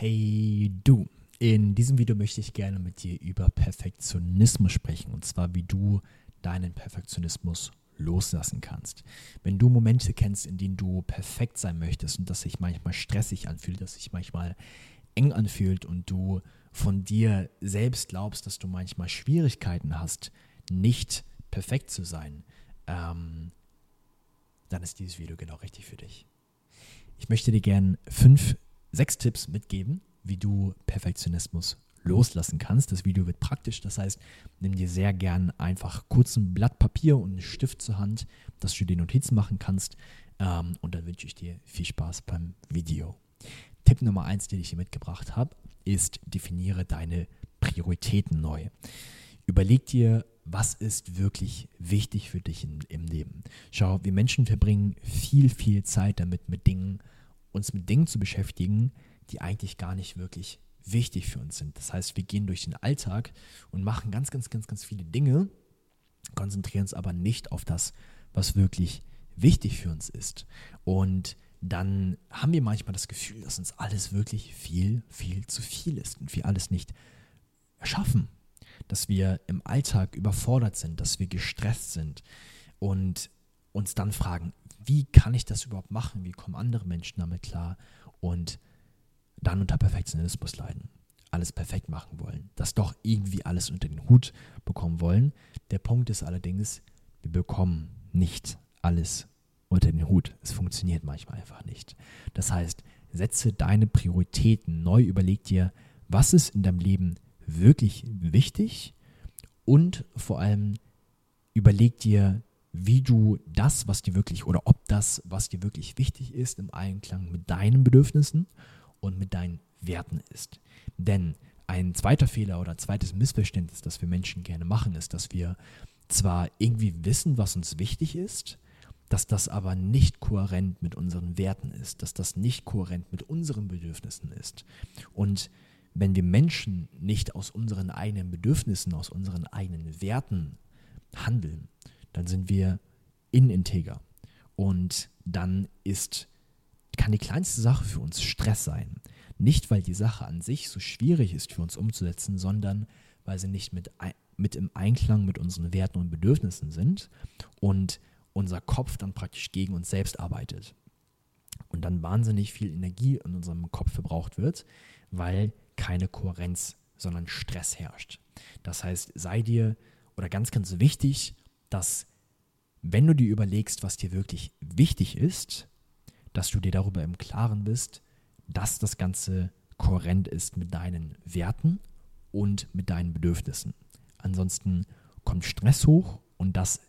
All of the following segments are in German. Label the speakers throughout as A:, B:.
A: Hey du, in diesem Video möchte ich gerne mit dir über Perfektionismus sprechen und zwar wie du deinen Perfektionismus loslassen kannst. Wenn du Momente kennst, in denen du perfekt sein möchtest und das sich manchmal stressig anfühlt, dass sich manchmal eng anfühlt und du von dir selbst glaubst, dass du manchmal Schwierigkeiten hast, nicht perfekt zu sein, ähm, dann ist dieses Video genau richtig für dich. Ich möchte dir gerne fünf sechs Tipps mitgeben, wie du Perfektionismus loslassen kannst. Das Video wird praktisch, das heißt, nimm dir sehr gern einfach kurz ein Blatt Papier und einen Stift zur Hand, dass du dir Notizen machen kannst. Ähm, und dann wünsche ich dir viel Spaß beim Video. Tipp Nummer eins, den ich hier mitgebracht habe, ist, definiere deine Prioritäten neu. Überleg dir, was ist wirklich wichtig für dich in, im Leben. Schau, wir Menschen verbringen viel, viel Zeit damit, mit Dingen uns mit Dingen zu beschäftigen, die eigentlich gar nicht wirklich wichtig für uns sind. Das heißt, wir gehen durch den Alltag und machen ganz, ganz, ganz, ganz viele Dinge, konzentrieren uns aber nicht auf das, was wirklich wichtig für uns ist. Und dann haben wir manchmal das Gefühl, dass uns alles wirklich viel, viel zu viel ist und wir alles nicht schaffen. Dass wir im Alltag überfordert sind, dass wir gestresst sind und uns dann fragen, wie kann ich das überhaupt machen? Wie kommen andere Menschen damit klar? Und dann unter Perfektionismus leiden. Alles perfekt machen wollen. Das doch irgendwie alles unter den Hut bekommen wollen. Der Punkt ist allerdings, wir bekommen nicht alles unter den Hut. Es funktioniert manchmal einfach nicht. Das heißt, setze deine Prioritäten neu, überleg dir, was ist in deinem Leben wirklich wichtig und vor allem überleg dir, wie du das, was dir wirklich oder ob das, was dir wirklich wichtig ist, im Einklang mit deinen Bedürfnissen und mit deinen Werten ist. Denn ein zweiter Fehler oder zweites Missverständnis, das wir Menschen gerne machen, ist, dass wir zwar irgendwie wissen, was uns wichtig ist, dass das aber nicht kohärent mit unseren Werten ist, dass das nicht kohärent mit unseren Bedürfnissen ist. Und wenn wir Menschen nicht aus unseren eigenen Bedürfnissen, aus unseren eigenen Werten handeln, dann sind wir ininteger. Und dann ist, kann die kleinste Sache für uns Stress sein. Nicht, weil die Sache an sich so schwierig ist für uns umzusetzen, sondern weil sie nicht mit, mit im Einklang mit unseren Werten und Bedürfnissen sind und unser Kopf dann praktisch gegen uns selbst arbeitet. Und dann wahnsinnig viel Energie in unserem Kopf verbraucht wird, weil keine Kohärenz, sondern Stress herrscht. Das heißt, sei dir oder ganz, ganz wichtig, dass wenn du dir überlegst, was dir wirklich wichtig ist, dass du dir darüber im Klaren bist, dass das Ganze kohärent ist mit deinen Werten und mit deinen Bedürfnissen. Ansonsten kommt Stress hoch und das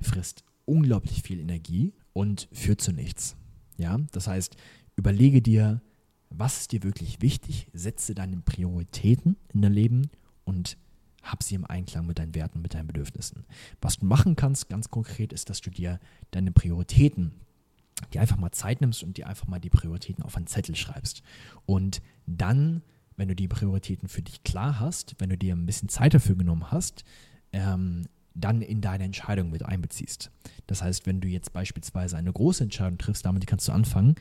A: frisst unglaublich viel Energie und führt zu nichts. Ja, das heißt, überlege dir, was ist dir wirklich wichtig, setze deine Prioritäten in dein Leben und hab sie im Einklang mit deinen Werten, mit deinen Bedürfnissen. Was du machen kannst, ganz konkret, ist, dass du dir deine Prioritäten, die einfach mal Zeit nimmst und dir einfach mal die Prioritäten auf einen Zettel schreibst. Und dann, wenn du die Prioritäten für dich klar hast, wenn du dir ein bisschen Zeit dafür genommen hast, ähm, dann in deine Entscheidung mit einbeziehst. Das heißt, wenn du jetzt beispielsweise eine große Entscheidung triffst, damit kannst du anfangen,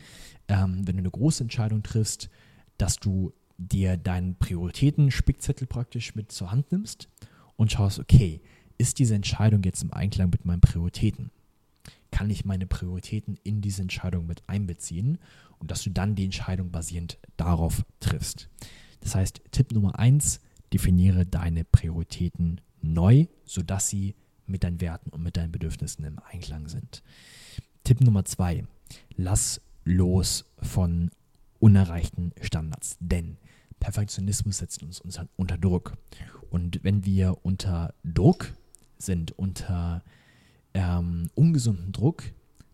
A: ähm, wenn du eine große Entscheidung triffst, dass du dir deinen Prioritäten-Spickzettel praktisch mit zur Hand nimmst und schaust, okay, ist diese Entscheidung jetzt im Einklang mit meinen Prioritäten? Kann ich meine Prioritäten in diese Entscheidung mit einbeziehen und dass du dann die Entscheidung basierend darauf triffst? Das heißt, Tipp Nummer eins, definiere deine Prioritäten neu, sodass sie mit deinen Werten und mit deinen Bedürfnissen im Einklang sind. Tipp Nummer zwei, lass los von unerreichten Standards. Denn Perfektionismus setzt uns unter Druck. Und wenn wir unter Druck sind, unter ähm, ungesunden Druck,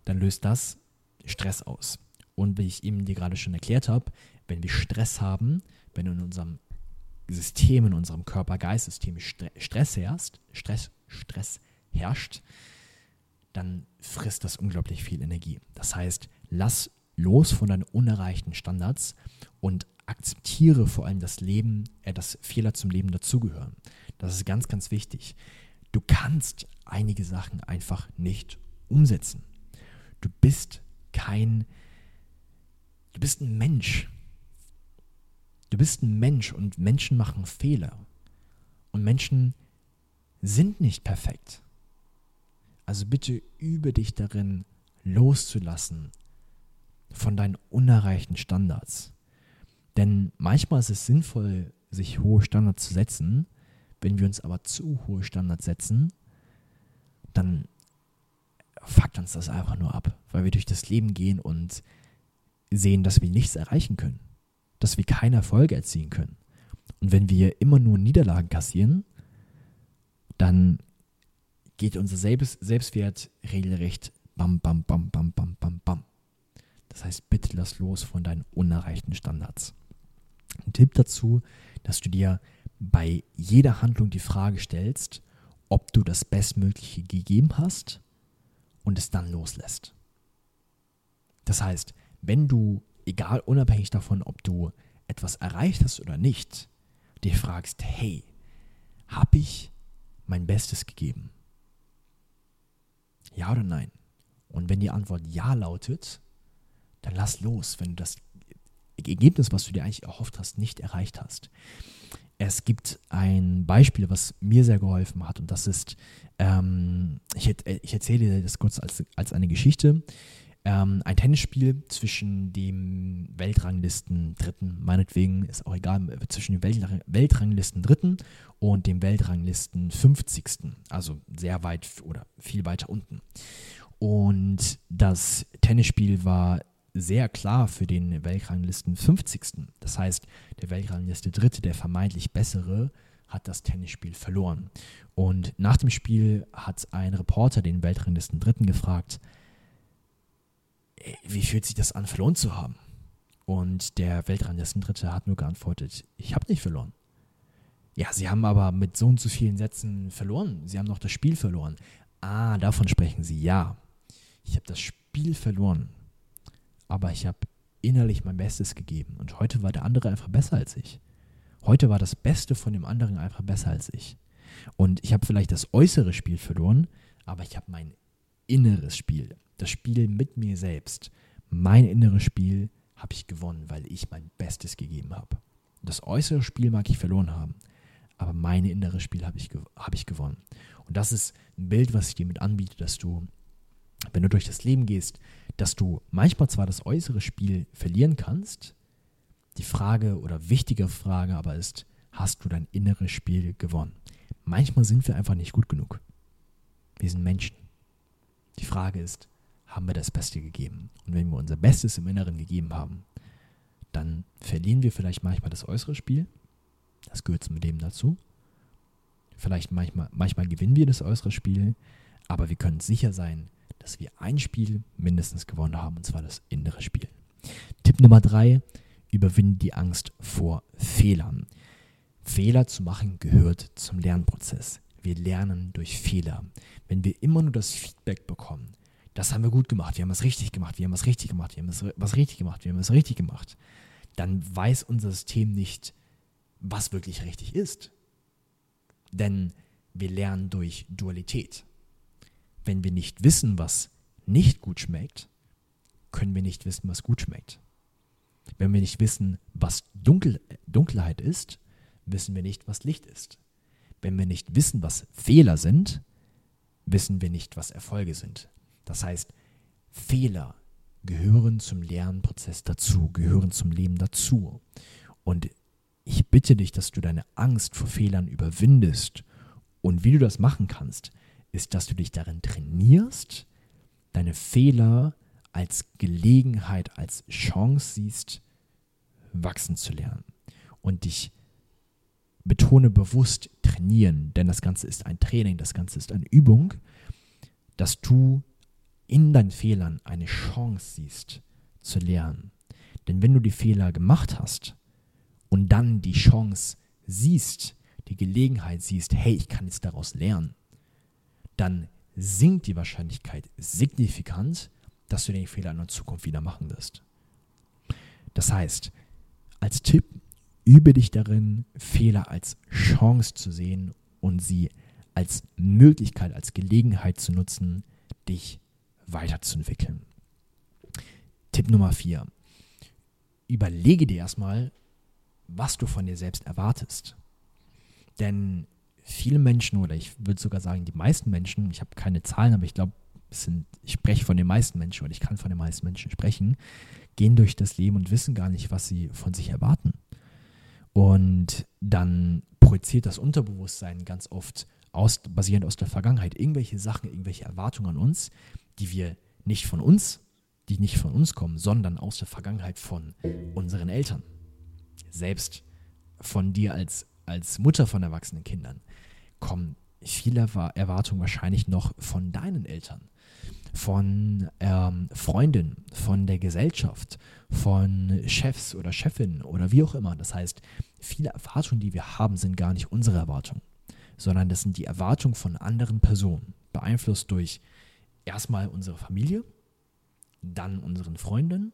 A: dann löst das Stress aus. Und wie ich eben dir gerade schon erklärt habe, wenn wir Stress haben, wenn in unserem System, in unserem Körper-Geist-System Stress herrscht, Stress, Stress herrscht, dann frisst das unglaublich viel Energie. Das heißt, lass los von deinen unerreichten Standards und akzeptiere vor allem das Leben, äh, dass Fehler zum Leben dazugehören. Das ist ganz, ganz wichtig. Du kannst einige Sachen einfach nicht umsetzen. Du bist kein, du bist ein Mensch. Du bist ein Mensch und Menschen machen Fehler. Und Menschen sind nicht perfekt. Also bitte übe dich darin, loszulassen von deinen unerreichten Standards. Denn manchmal ist es sinnvoll, sich hohe Standards zu setzen. Wenn wir uns aber zu hohe Standards setzen, dann fuckt uns das einfach nur ab, weil wir durch das Leben gehen und sehen, dass wir nichts erreichen können, dass wir keine Erfolge erzielen können. Und wenn wir immer nur Niederlagen kassieren, dann geht unser Selbst Selbstwert regelrecht bam, bam, bam, bam, bam, bam, bam. Das heißt, bitte lass los von deinen unerreichten Standards. Ein Tipp dazu, dass du dir bei jeder Handlung die Frage stellst, ob du das Bestmögliche gegeben hast und es dann loslässt. Das heißt, wenn du, egal unabhängig davon, ob du etwas erreicht hast oder nicht, dir fragst, hey, habe ich mein Bestes gegeben? Ja oder nein? Und wenn die Antwort ja lautet, dann lass los, wenn du das Ergebnis, was du dir eigentlich erhofft hast, nicht erreicht hast. Es gibt ein Beispiel, was mir sehr geholfen hat, und das ist, ähm, ich, ich, erzähle dir das kurz als, als eine Geschichte. Ähm, ein Tennisspiel zwischen dem Weltranglisten Dritten, meinetwegen ist auch egal, zwischen dem Weltrang, Weltranglisten Dritten und dem Weltranglisten 50. Also sehr weit oder viel weiter unten. Und das Tennisspiel war sehr klar für den Weltranglisten 50. Das heißt, der Weltrangliste Dritte, der vermeintlich bessere, hat das Tennisspiel verloren. Und nach dem Spiel hat ein Reporter den Weltranglisten Dritten gefragt, wie fühlt sich das an, verloren zu haben? Und der Weltranglisten Dritte hat nur geantwortet, ich habe nicht verloren. Ja, sie haben aber mit so und so vielen Sätzen verloren. Sie haben noch das Spiel verloren. Ah, davon sprechen sie, ja. Ich habe das Spiel verloren aber ich habe innerlich mein Bestes gegeben. Und heute war der andere einfach besser als ich. Heute war das Beste von dem anderen einfach besser als ich. Und ich habe vielleicht das äußere Spiel verloren, aber ich habe mein inneres Spiel, das Spiel mit mir selbst, mein inneres Spiel habe ich gewonnen, weil ich mein Bestes gegeben habe. Das äußere Spiel mag ich verloren haben, aber mein inneres Spiel habe ich, hab ich gewonnen. Und das ist ein Bild, was ich dir mit anbiete, dass du, wenn du durch das Leben gehst, dass du manchmal zwar das äußere Spiel verlieren kannst, die Frage oder wichtige Frage aber ist, hast du dein inneres Spiel gewonnen? Manchmal sind wir einfach nicht gut genug. Wir sind Menschen. Die Frage ist, haben wir das Beste gegeben? Und wenn wir unser Bestes im Inneren gegeben haben, dann verlieren wir vielleicht manchmal das äußere Spiel. Das gehört zum Leben dazu. Vielleicht manchmal, manchmal gewinnen wir das äußere Spiel, aber wir können sicher sein, dass wir ein Spiel mindestens gewonnen haben, und zwar das innere Spiel. Tipp Nummer drei, überwinde die Angst vor Fehlern. Fehler zu machen gehört zum Lernprozess. Wir lernen durch Fehler. Wenn wir immer nur das Feedback bekommen, das haben wir gut gemacht, wir haben es richtig gemacht, wir haben es richtig gemacht, wir haben es was richtig gemacht, wir haben es richtig gemacht, dann weiß unser System nicht, was wirklich richtig ist. Denn wir lernen durch Dualität wenn wir nicht wissen, was nicht gut schmeckt, können wir nicht wissen, was gut schmeckt. Wenn wir nicht wissen, was Dunkel, Dunkelheit ist, wissen wir nicht, was Licht ist. Wenn wir nicht wissen, was Fehler sind, wissen wir nicht, was Erfolge sind. Das heißt, Fehler gehören zum Lernprozess dazu, gehören zum Leben dazu. Und ich bitte dich, dass du deine Angst vor Fehlern überwindest. Und wie du das machen kannst, ist, dass du dich darin trainierst, deine Fehler als Gelegenheit, als Chance siehst, wachsen zu lernen. Und dich betone bewusst trainieren, denn das Ganze ist ein Training, das Ganze ist eine Übung, dass du in deinen Fehlern eine Chance siehst zu lernen. Denn wenn du die Fehler gemacht hast und dann die Chance siehst, die Gelegenheit siehst, hey, ich kann jetzt daraus lernen, dann sinkt die Wahrscheinlichkeit signifikant, dass du den Fehler in der Zukunft wieder machen wirst. Das heißt, als Tipp, übe dich darin, Fehler als Chance zu sehen und sie als Möglichkeit, als Gelegenheit zu nutzen, dich weiterzuentwickeln. Tipp Nummer 4. Überlege dir erstmal, was du von dir selbst erwartest. Denn viele Menschen, oder ich würde sogar sagen, die meisten Menschen, ich habe keine Zahlen, aber ich glaube, ich spreche von den meisten Menschen und ich kann von den meisten Menschen sprechen, gehen durch das Leben und wissen gar nicht, was sie von sich erwarten. Und dann projiziert das Unterbewusstsein ganz oft aus, basierend aus der Vergangenheit irgendwelche Sachen, irgendwelche Erwartungen an uns, die wir nicht von uns, die nicht von uns kommen, sondern aus der Vergangenheit von unseren Eltern. Selbst von dir als, als Mutter von erwachsenen Kindern kommen viele Erwartungen wahrscheinlich noch von deinen Eltern, von ähm, Freunden, von der Gesellschaft, von Chefs oder Chefinnen oder wie auch immer. Das heißt, viele Erwartungen, die wir haben, sind gar nicht unsere Erwartungen, sondern das sind die Erwartungen von anderen Personen, beeinflusst durch erstmal unsere Familie, dann unseren Freunden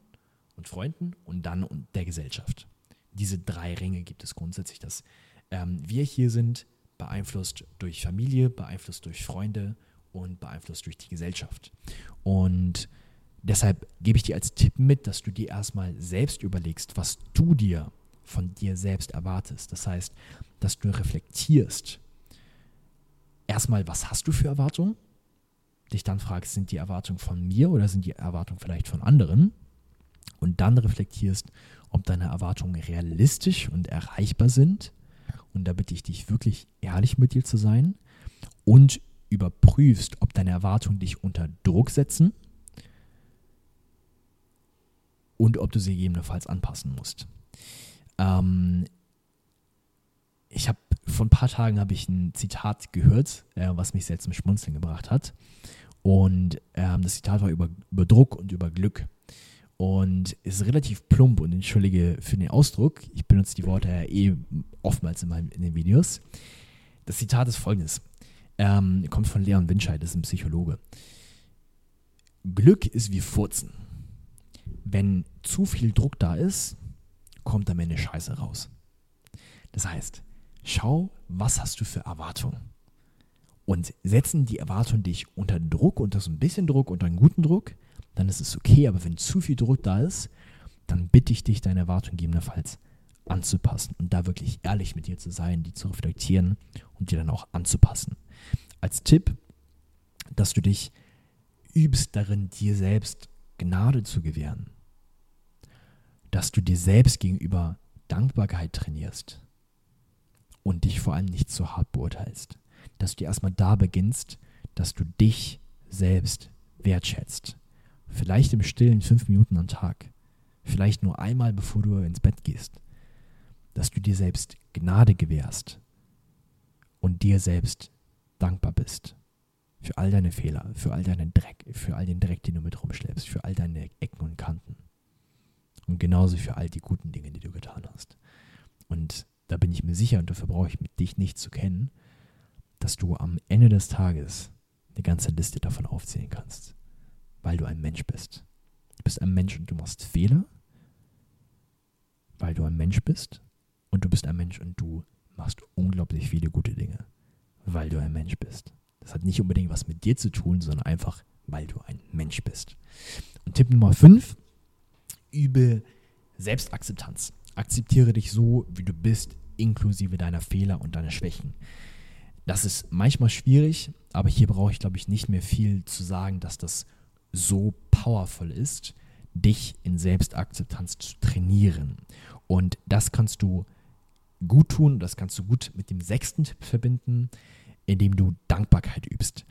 A: und Freunden und dann der Gesellschaft. Diese drei Ringe gibt es grundsätzlich, dass ähm, wir hier sind, beeinflusst durch Familie, beeinflusst durch Freunde und beeinflusst durch die Gesellschaft. Und deshalb gebe ich dir als Tipp mit, dass du dir erstmal selbst überlegst, was du dir von dir selbst erwartest. Das heißt, dass du reflektierst. Erstmal, was hast du für Erwartungen? Dich dann fragst, sind die Erwartungen von mir oder sind die Erwartungen vielleicht von anderen? Und dann reflektierst, ob deine Erwartungen realistisch und erreichbar sind. Und da bitte ich dich wirklich ehrlich mit dir zu sein und überprüfst, ob deine Erwartungen dich unter Druck setzen und ob du sie gegebenenfalls anpassen musst. Ähm, ich habe vor ein paar Tagen habe ich ein Zitat gehört, äh, was mich sehr zum Schmunzeln gebracht hat. Und ähm, das Zitat war über, über Druck und über Glück. Und ist relativ plump und entschuldige für den Ausdruck. Ich benutze die Worte ja eh oftmals in, meinen, in den Videos. Das Zitat ist folgendes. Ähm, kommt von Leon Winscheid, das ist ein Psychologe. Glück ist wie Furzen. Wenn zu viel Druck da ist, kommt am Ende Scheiße raus. Das heißt, schau, was hast du für Erwartungen? Und setzen die Erwartungen dich unter Druck, unter so ein bisschen Druck, unter einen guten Druck, dann ist es okay. Aber wenn zu viel Druck da ist, dann bitte ich dich, deine Erwartungen gegebenenfalls anzupassen und da wirklich ehrlich mit dir zu sein, die zu reflektieren und dir dann auch anzupassen. Als Tipp, dass du dich übst darin, dir selbst Gnade zu gewähren dass du dir selbst gegenüber Dankbarkeit trainierst und dich vor allem nicht zu hart beurteilst. Dass du erstmal da beginnst, dass du dich selbst wertschätzt. Vielleicht im Stillen fünf Minuten am Tag. Vielleicht nur einmal, bevor du ins Bett gehst. Dass du dir selbst Gnade gewährst und dir selbst dankbar bist. Für all deine Fehler, für all deinen Dreck, für all den Dreck, den du mit rumschleppst, für all deine Ecken und Kanten. Und genauso für all die guten Dinge, die du getan hast. Und da bin ich mir sicher, und dafür brauche ich mit dich nicht zu kennen, dass du am Ende des Tages eine ganze Liste davon aufzählen kannst, weil du ein Mensch bist. Du bist ein Mensch und du machst Fehler, weil du ein Mensch bist. Und du bist ein Mensch und du machst unglaublich viele gute Dinge, weil du ein Mensch bist. Das hat nicht unbedingt was mit dir zu tun, sondern einfach, weil du ein Mensch bist. Und Tipp Nummer 5 übe Selbstakzeptanz. Akzeptiere dich so, wie du bist, inklusive deiner Fehler und deiner Schwächen. Das ist manchmal schwierig, aber hier brauche ich, glaube ich, nicht mehr viel zu sagen, dass das so powerful ist, dich in Selbstakzeptanz zu trainieren. Und das kannst du gut tun, das kannst du gut mit dem sechsten Tipp verbinden, indem du Dankbarkeit übst.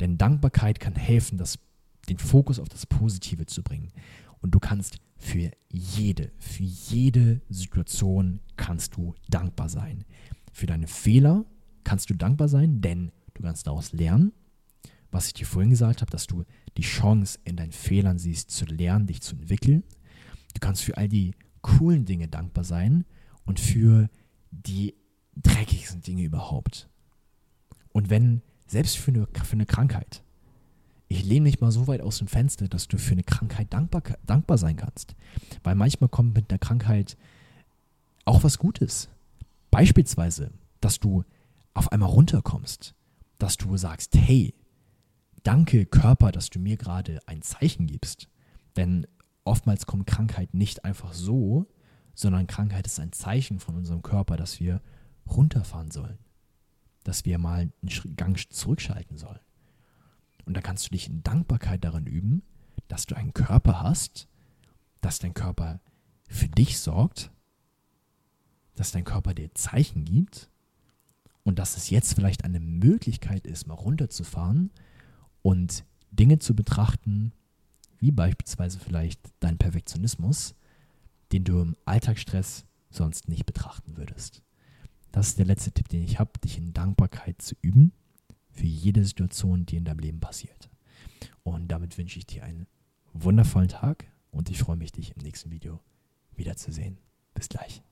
A: Denn Dankbarkeit kann helfen, das, den Fokus auf das Positive zu bringen. Und du kannst für jede, für jede Situation kannst du dankbar sein. Für deine Fehler kannst du dankbar sein, denn du kannst daraus lernen. Was ich dir vorhin gesagt habe, dass du die Chance in deinen Fehlern siehst, zu lernen, dich zu entwickeln. Du kannst für all die coolen Dinge dankbar sein und für die dreckigsten Dinge überhaupt. Und wenn, selbst für eine, für eine Krankheit, ich lehne mich mal so weit aus dem Fenster, dass du für eine Krankheit dankbar, dankbar sein kannst. Weil manchmal kommt mit einer Krankheit auch was Gutes. Beispielsweise, dass du auf einmal runterkommst, dass du sagst, hey, danke Körper, dass du mir gerade ein Zeichen gibst. Denn oftmals kommt Krankheit nicht einfach so, sondern Krankheit ist ein Zeichen von unserem Körper, dass wir runterfahren sollen, dass wir mal einen Gang zurückschalten sollen. Und da kannst du dich in Dankbarkeit darin üben, dass du einen Körper hast, dass dein Körper für dich sorgt, dass dein Körper dir Zeichen gibt und dass es jetzt vielleicht eine Möglichkeit ist, mal runterzufahren und Dinge zu betrachten, wie beispielsweise vielleicht dein Perfektionismus, den du im Alltagsstress sonst nicht betrachten würdest. Das ist der letzte Tipp, den ich habe, dich in Dankbarkeit zu üben für jede Situation, die in deinem Leben passiert. Und damit wünsche ich dir einen wundervollen Tag und ich freue mich, dich im nächsten Video wiederzusehen. Bis gleich.